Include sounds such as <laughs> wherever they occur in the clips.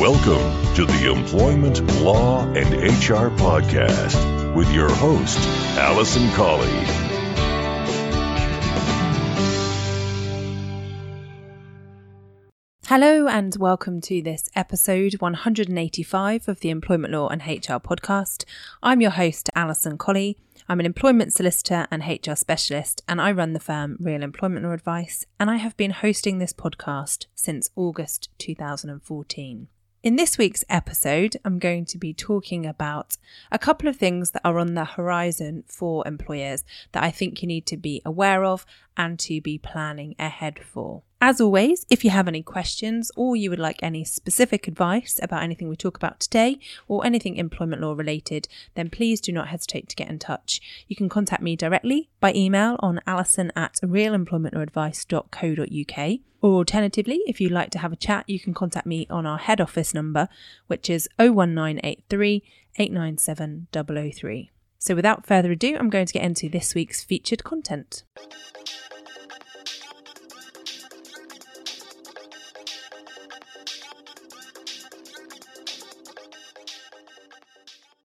Welcome to the Employment Law and HR Podcast with your host, Alison Colley. Hello, and welcome to this episode 185 of the Employment Law and HR podcast. I'm your host, Alison Colley. I'm an employment solicitor and HR specialist, and I run the firm Real Employment Law Advice, and I have been hosting this podcast since August 2014. In this week's episode, I'm going to be talking about a couple of things that are on the horizon for employers that I think you need to be aware of and to be planning ahead for. As always, if you have any questions or you would like any specific advice about anything we talk about today or anything employment law related, then please do not hesitate to get in touch. You can contact me directly by email on alison at realemploymentlawsadvice.co.uk or alternatively, if you'd like to have a chat, you can contact me on our head office number, which is 01983 897 003. So without further ado, I'm going to get into this week's featured content.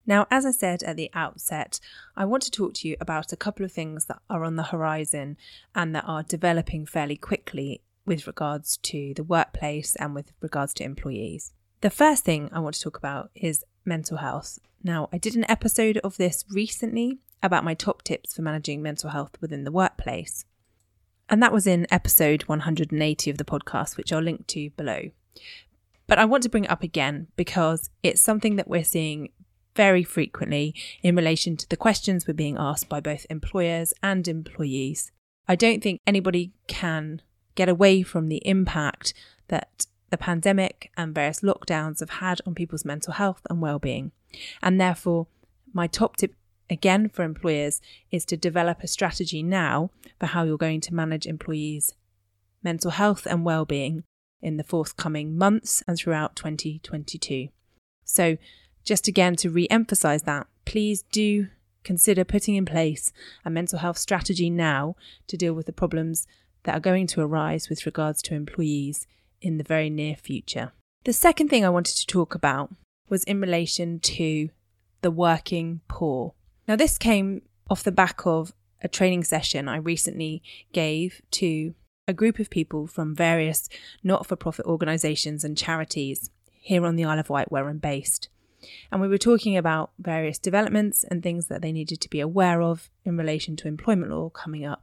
Now, as I said at the outset, I want to talk to you about a couple of things that are on the horizon and that are developing fairly quickly with regards to the workplace and with regards to employees. The first thing I want to talk about is mental health. Now, I did an episode of this recently about my top tips for managing mental health within the workplace. And that was in episode 180 of the podcast, which I'll link to below. But I want to bring it up again because it's something that we're seeing very frequently in relation to the questions we're being asked by both employers and employees. I don't think anybody can get away from the impact that the pandemic and various lockdowns have had on people's mental health and well-being. And therefore, my top tip again for employers is to develop a strategy now for how you're going to manage employees' mental health and well-being in the forthcoming months and throughout 2022. So, just again to re emphasize that, please do consider putting in place a mental health strategy now to deal with the problems that are going to arise with regards to employees in the very near future. The second thing I wanted to talk about was in relation to the working poor. Now, this came off the back of a training session I recently gave to a group of people from various not for profit organisations and charities here on the Isle of Wight, where I'm based. And we were talking about various developments and things that they needed to be aware of in relation to employment law coming up.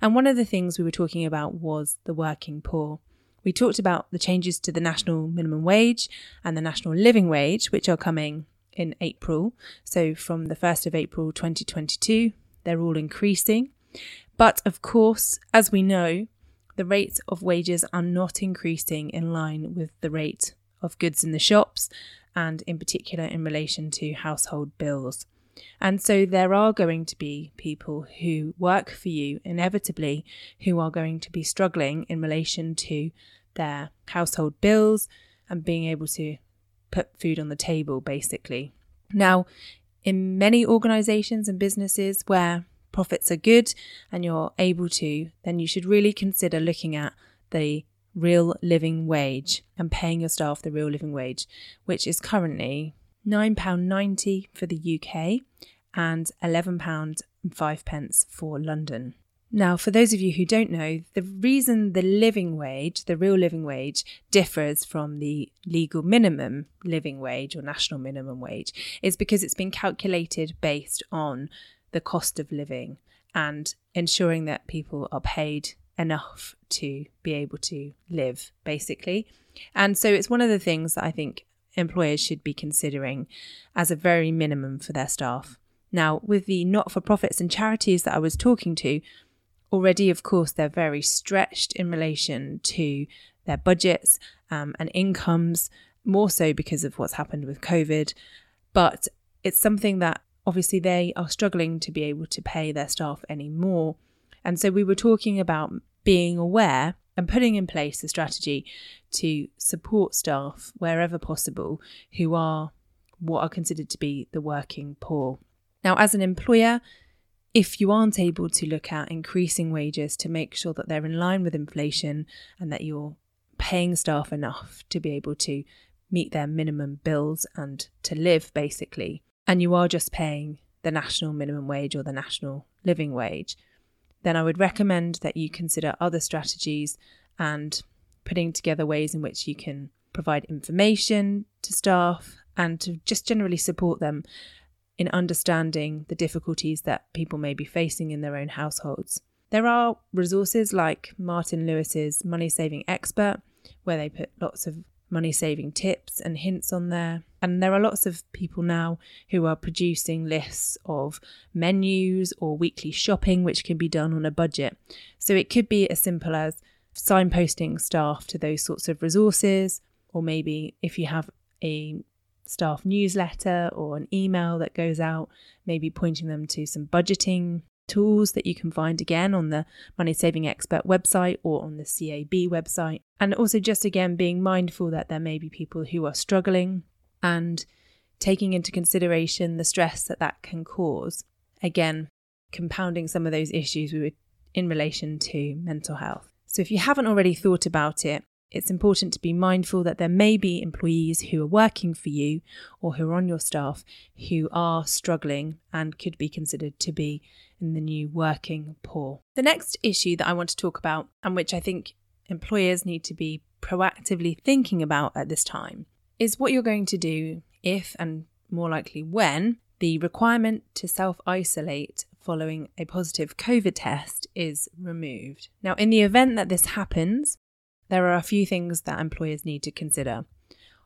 And one of the things we were talking about was the working poor. We talked about the changes to the national minimum wage and the national living wage, which are coming in April. So from the 1st of April 2022, they're all increasing. But of course, as we know, the rates of wages are not increasing in line with the rate of goods in the shops and in particular in relation to household bills. And so there are going to be people who work for you inevitably who are going to be struggling in relation to their household bills and being able to put food on the table, basically. Now, in many organizations and businesses where profits are good and you're able to, then you should really consider looking at the real living wage and paying your staff the real living wage, which is currently £9.90 for the UK and £11.05 for London. Now, for those of you who don't know, the reason the living wage, the real living wage, differs from the legal minimum living wage or national minimum wage is because it's been calculated based on the cost of living and ensuring that people are paid enough to be able to live, basically. And so it's one of the things that I think employers should be considering as a very minimum for their staff. Now, with the not for profits and charities that I was talking to, already, of course, they're very stretched in relation to their budgets um, and incomes, more so because of what's happened with COVID. But it's something that obviously they are struggling to be able to pay their staff anymore. And so we were talking about being aware and putting in place a strategy to support staff wherever possible who are what are considered to be the working poor. Now, as an employer, if you aren't able to look at increasing wages to make sure that they're in line with inflation and that you're paying staff enough to be able to meet their minimum bills and to live basically, and you are just paying the national minimum wage or the national living wage, then I would recommend that you consider other strategies and putting together ways in which you can provide information to staff and to just generally support them in understanding the difficulties that people may be facing in their own households. There are resources like Martin Lewis's Money Saving Expert, where they put lots of money saving tips and hints on there. And there are lots of people now who are producing lists of menus or weekly shopping, which can be done on a budget. So it could be as simple as signposting staff to those sorts of resources, or maybe if you have a staff newsletter or an email that goes out, maybe pointing them to some budgeting tools that you can find again on the Money Saving Expert website or on the CAB website. And also, just again, being mindful that there may be people who are struggling and taking into consideration the stress that that can cause. Again, compounding some of those issues we were in relation to mental health. So, if you haven't already thought about it, it's important to be mindful that there may be employees who are working for you or who are on your staff who are struggling and could be considered to be in the new working poor. The next issue that I want to talk about, and which I think employers need to be proactively thinking about at this time, is what you're going to do if and more likely when the requirement to self isolate following a positive COVID test is removed. Now, in the event that this happens, there are a few things that employers need to consider.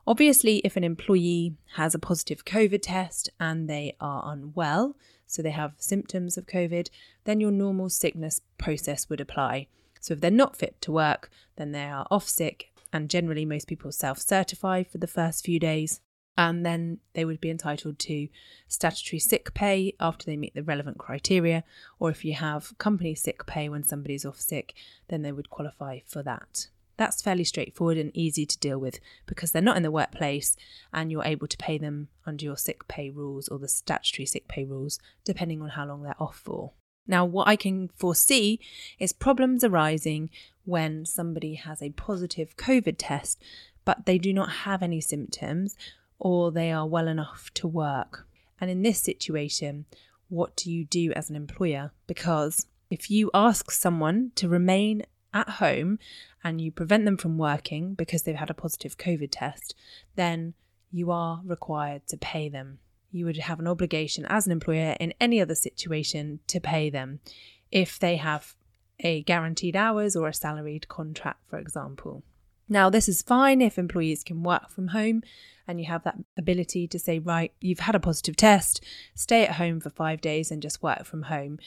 Obviously, if an employee has a positive COVID test and they are unwell, so they have symptoms of COVID, then your normal sickness process would apply. So if they're not fit to work, then they are off sick, and generally most people self certify for the first few days. And then they would be entitled to statutory sick pay after they meet the relevant criteria. Or if you have company sick pay when somebody's off sick, then they would qualify for that. That's fairly straightforward and easy to deal with because they're not in the workplace and you're able to pay them under your sick pay rules or the statutory sick pay rules, depending on how long they're off for. Now, what I can foresee is problems arising when somebody has a positive COVID test, but they do not have any symptoms or they are well enough to work. And in this situation, what do you do as an employer? Because if you ask someone to remain at home and you prevent them from working because they've had a positive COVID test, then you are required to pay them. You would have an obligation as an employer in any other situation to pay them if they have a guaranteed hours or a salaried contract, for example. Now, this is fine if employees can work from home and you have that ability to say, right, you've had a positive test, stay at home for five days and just work from home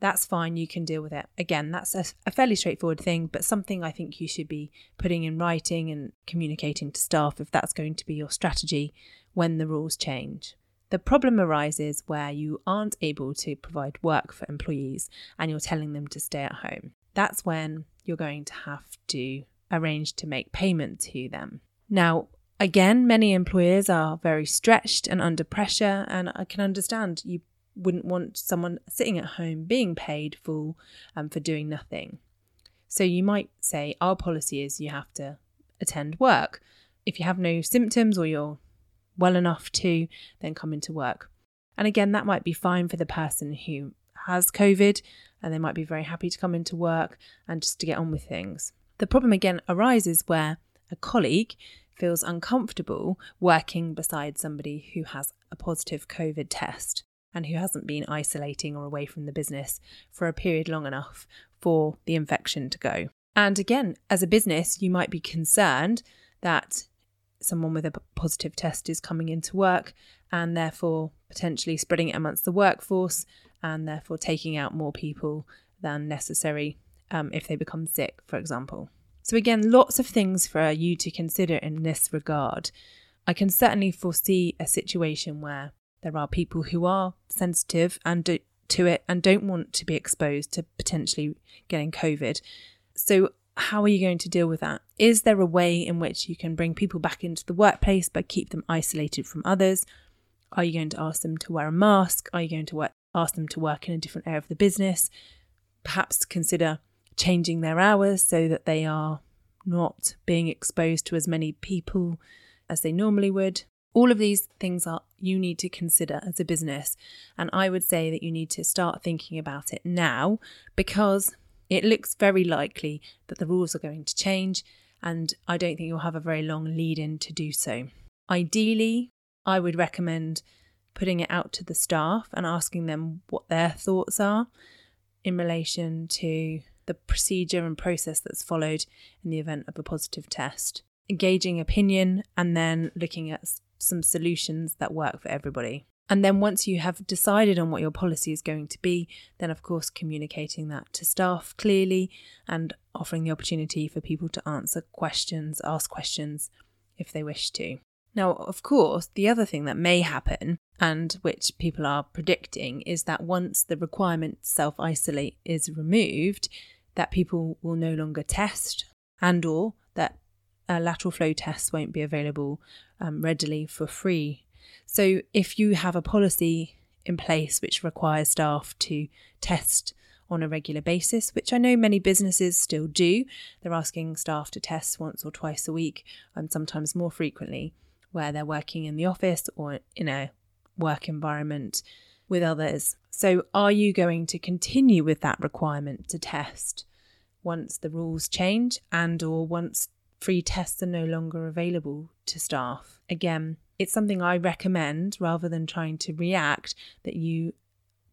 that's fine, you can deal with it. Again, that's a, a, fairly straightforward thing, but something I think you should be putting in writing and communicating to staff if that's going to be your strategy when the rules change. The problem arises where you aren't able to provide work for employees and you're telling them to stay at home. That's when you're going to have to arrange to make payment to them. Now, again, many employers are very stretched and under pressure, and I can understand you wouldn't want someone sitting at home being paid full um, for doing nothing. So you might say, our policy is you have to attend work. If you have no symptoms or you're well enough to, then come into work. And again, that might be fine for the person who has COVID and they might be very happy to come into work and just to get on with things. The problem again arises where a colleague feels uncomfortable working beside somebody who has a positive COVID test and who hasn't been isolating or away from the business for a period long enough for the infection to go. And again, as a business, you might be concerned that someone with a positive test is coming into work and therefore potentially spreading it amongst the workforce and therefore taking out more people than necessary um, if they become sick, for example. So, again, lots of things for you to consider in this regard. I can certainly foresee a situation where there are people who are sensitive and do, to it and don't want to be exposed to potentially getting COVID. So, how are you going to deal with that? Is there a way in which you can bring people back into the workplace but keep them isolated from others? Are you going to ask them to wear a mask? Are you going to work, ask them to work in a different area of the business? Perhaps consider changing their hours so that they are not being exposed to as many people as they normally would. All of these things are you need to consider as a business. And I would say that you need to start thinking about it now because it looks very likely that the rules are going to change. And I don't think you'll have a very long lead in to do so. Ideally, I would recommend putting it out to the staff and asking them what their thoughts are in relation to the procedure and process that's followed in the event of a positive test, engaging opinion, and then looking at some solutions that work for everybody. And then once you have decided on what your policy is going to be, then of course communicating that to staff clearly and offering the opportunity for people to answer questions, ask questions if they wish to. Now, of course, the other thing that may happen and which people are predicting is that once the requirement self isolate is removed, that people will no longer test and or uh, lateral flow tests won't be available um, readily for free. So if you have a policy in place which requires staff to test on a regular basis, which I know many businesses still do, they're asking staff to test once or twice a week and sometimes more frequently where they're working in the office or in a work environment with others. So, are you going to continue with that requirement to test once the rules change and or once free tests are no longer available to staff? Again, it's something I recommend rather than trying to react that you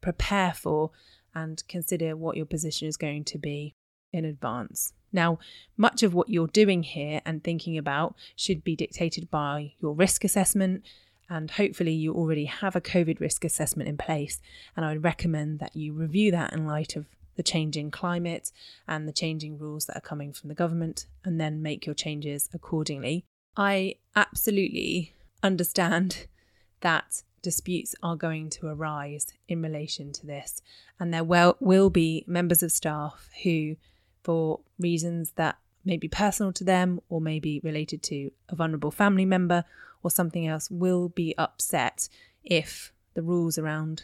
prepare for and consider what your position is going to be in advance. Now, much of what you're doing here and thinking about should be dictated by your risk assessment, and hopefully, you already have a COVID risk assessment in place. And I would recommend that you review that in light of the changing climate and the changing rules that are coming from the government, and then make your changes accordingly. I absolutely understand <laughs> that disputes are going to arise in relation to this, and there will, will be members of staff who for reasons that may be personal to them or may be related to a vulnerable family member or something else will be upset if the rules around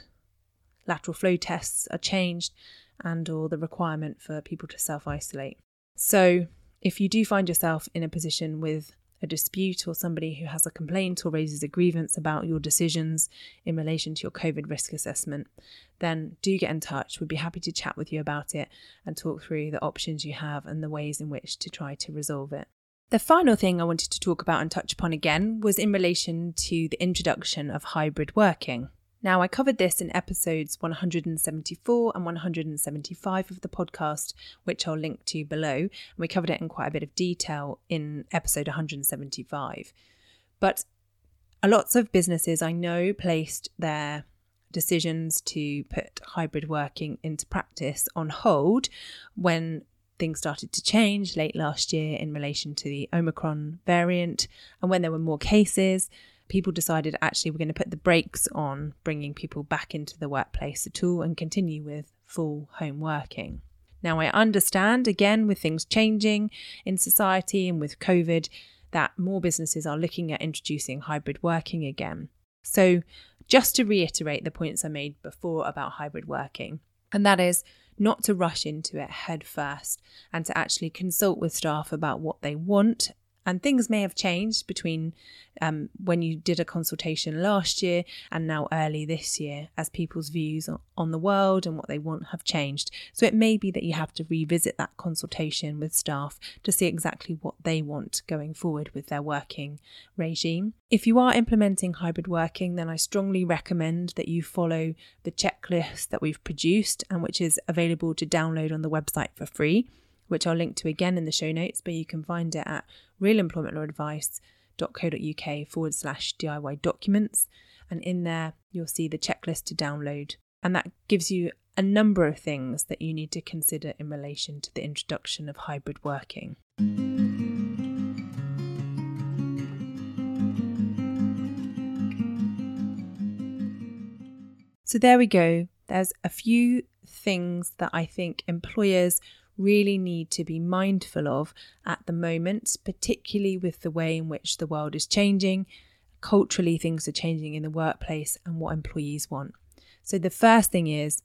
lateral flow tests are changed and or the requirement for people to self-isolate. So, if you do find yourself in a position with a dispute or somebody who has a complaint or raises a grievance about your decisions in relation to your COVID risk assessment, then do get in touch. We'd be happy to chat with you about it and talk through the options you have and the ways in which to try to resolve it. The final thing I wanted to talk about and touch upon again was in relation to the introduction of hybrid working. Now, I covered this in episodes 174 and 175 of the podcast, which I'll link to below. And we covered it in quite a bit of detail in episode 175. But lots of businesses I know placed their decisions to put hybrid working into practice on hold when things started to change late last year in relation to the Omicron variant and when there were more cases people decided actually we're going to put the brakes on bringing people back into the workplace at all and continue with full home working. Now, I understand again with things changing in society and with COVID that more businesses are looking at introducing hybrid working again. So, just to reiterate the points I made before about hybrid working, and that is not to rush into it head first and to actually consult with staff about what they want and things may have changed between um, when you did a consultation last year and now early this year, as people's views on the world and what they want have changed. So it may be that you have to revisit that consultation with staff to see exactly what they want going forward with their working regime. If you are implementing hybrid working, then I strongly recommend that you follow the checklist that we've produced and which is available to download on the website for free which I'll link to again in the show notes, but you can find it at realemploymentlawadvice.co.uk forward slash DIY documents. And in there, you'll see the checklist to download. And that gives you a number of things that you need to consider in relation to the introduction of hybrid working. So there we go. There's a few things that I think employers really need to be mindful of at the moment, particularly with the way in which the world is changing. Culturally, things are changing in the workplace and what employees want. So, the first thing is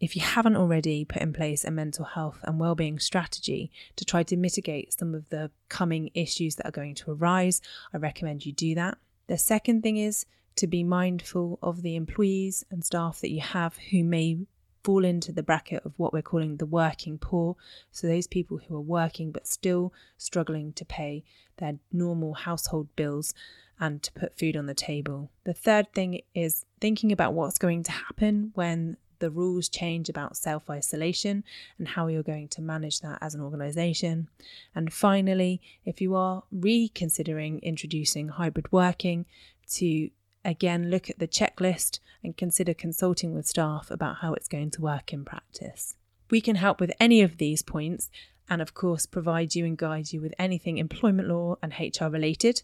if you haven't already put in place a mental health and well-being strategy to try to mitigate some of the coming issues that are going to arise, I recommend you do that. The second thing is to be mindful of the employees and staff that you have who may fall into the bracket of what we're calling the working poor. So, those people who are working but still struggling to pay their normal household bills and to put food on the table. The third thing is thinking about what's going to happen when the rules change about self isolation and how you're going to manage that as an organisation. And finally, if you are reconsidering introducing hybrid working, to again look at the checklist and consider consulting with staff about how it's going to work in practice. We can help with any of these points and, of course, provide you and guide you with anything employment law and HR related.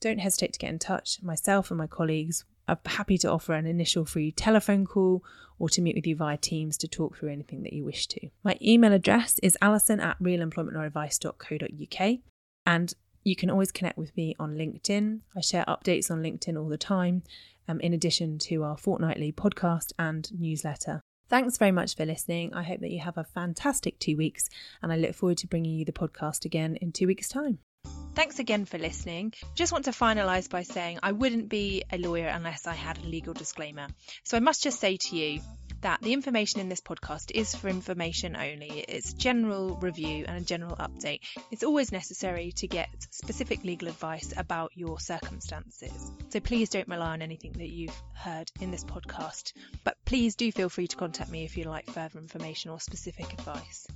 Don't hesitate to get in touch. Myself and my colleagues are happy to offer an initial free telephone call or to meet with you via Teams to talk through anything that you wish to. My email address is alison at realemploymentlawadvice.co.uk and you can always connect with me on LinkedIn. I share updates on LinkedIn all the time, um, in addition to our fortnightly podcast and newsletter. Thanks very much for listening. I hope that you have a fantastic two weeks, and I look forward to bringing you the podcast again in two weeks' time. Thanks again for listening. Just want to finalise by saying I wouldn't be a lawyer unless I had a legal disclaimer. So I must just say to you that the information in this podcast is for information only. It's general review and a general update. It's always necessary to get specific legal advice about your circumstances. So please don't rely on anything that you've heard in this podcast. But please do feel free to contact me if you'd like further information or specific advice.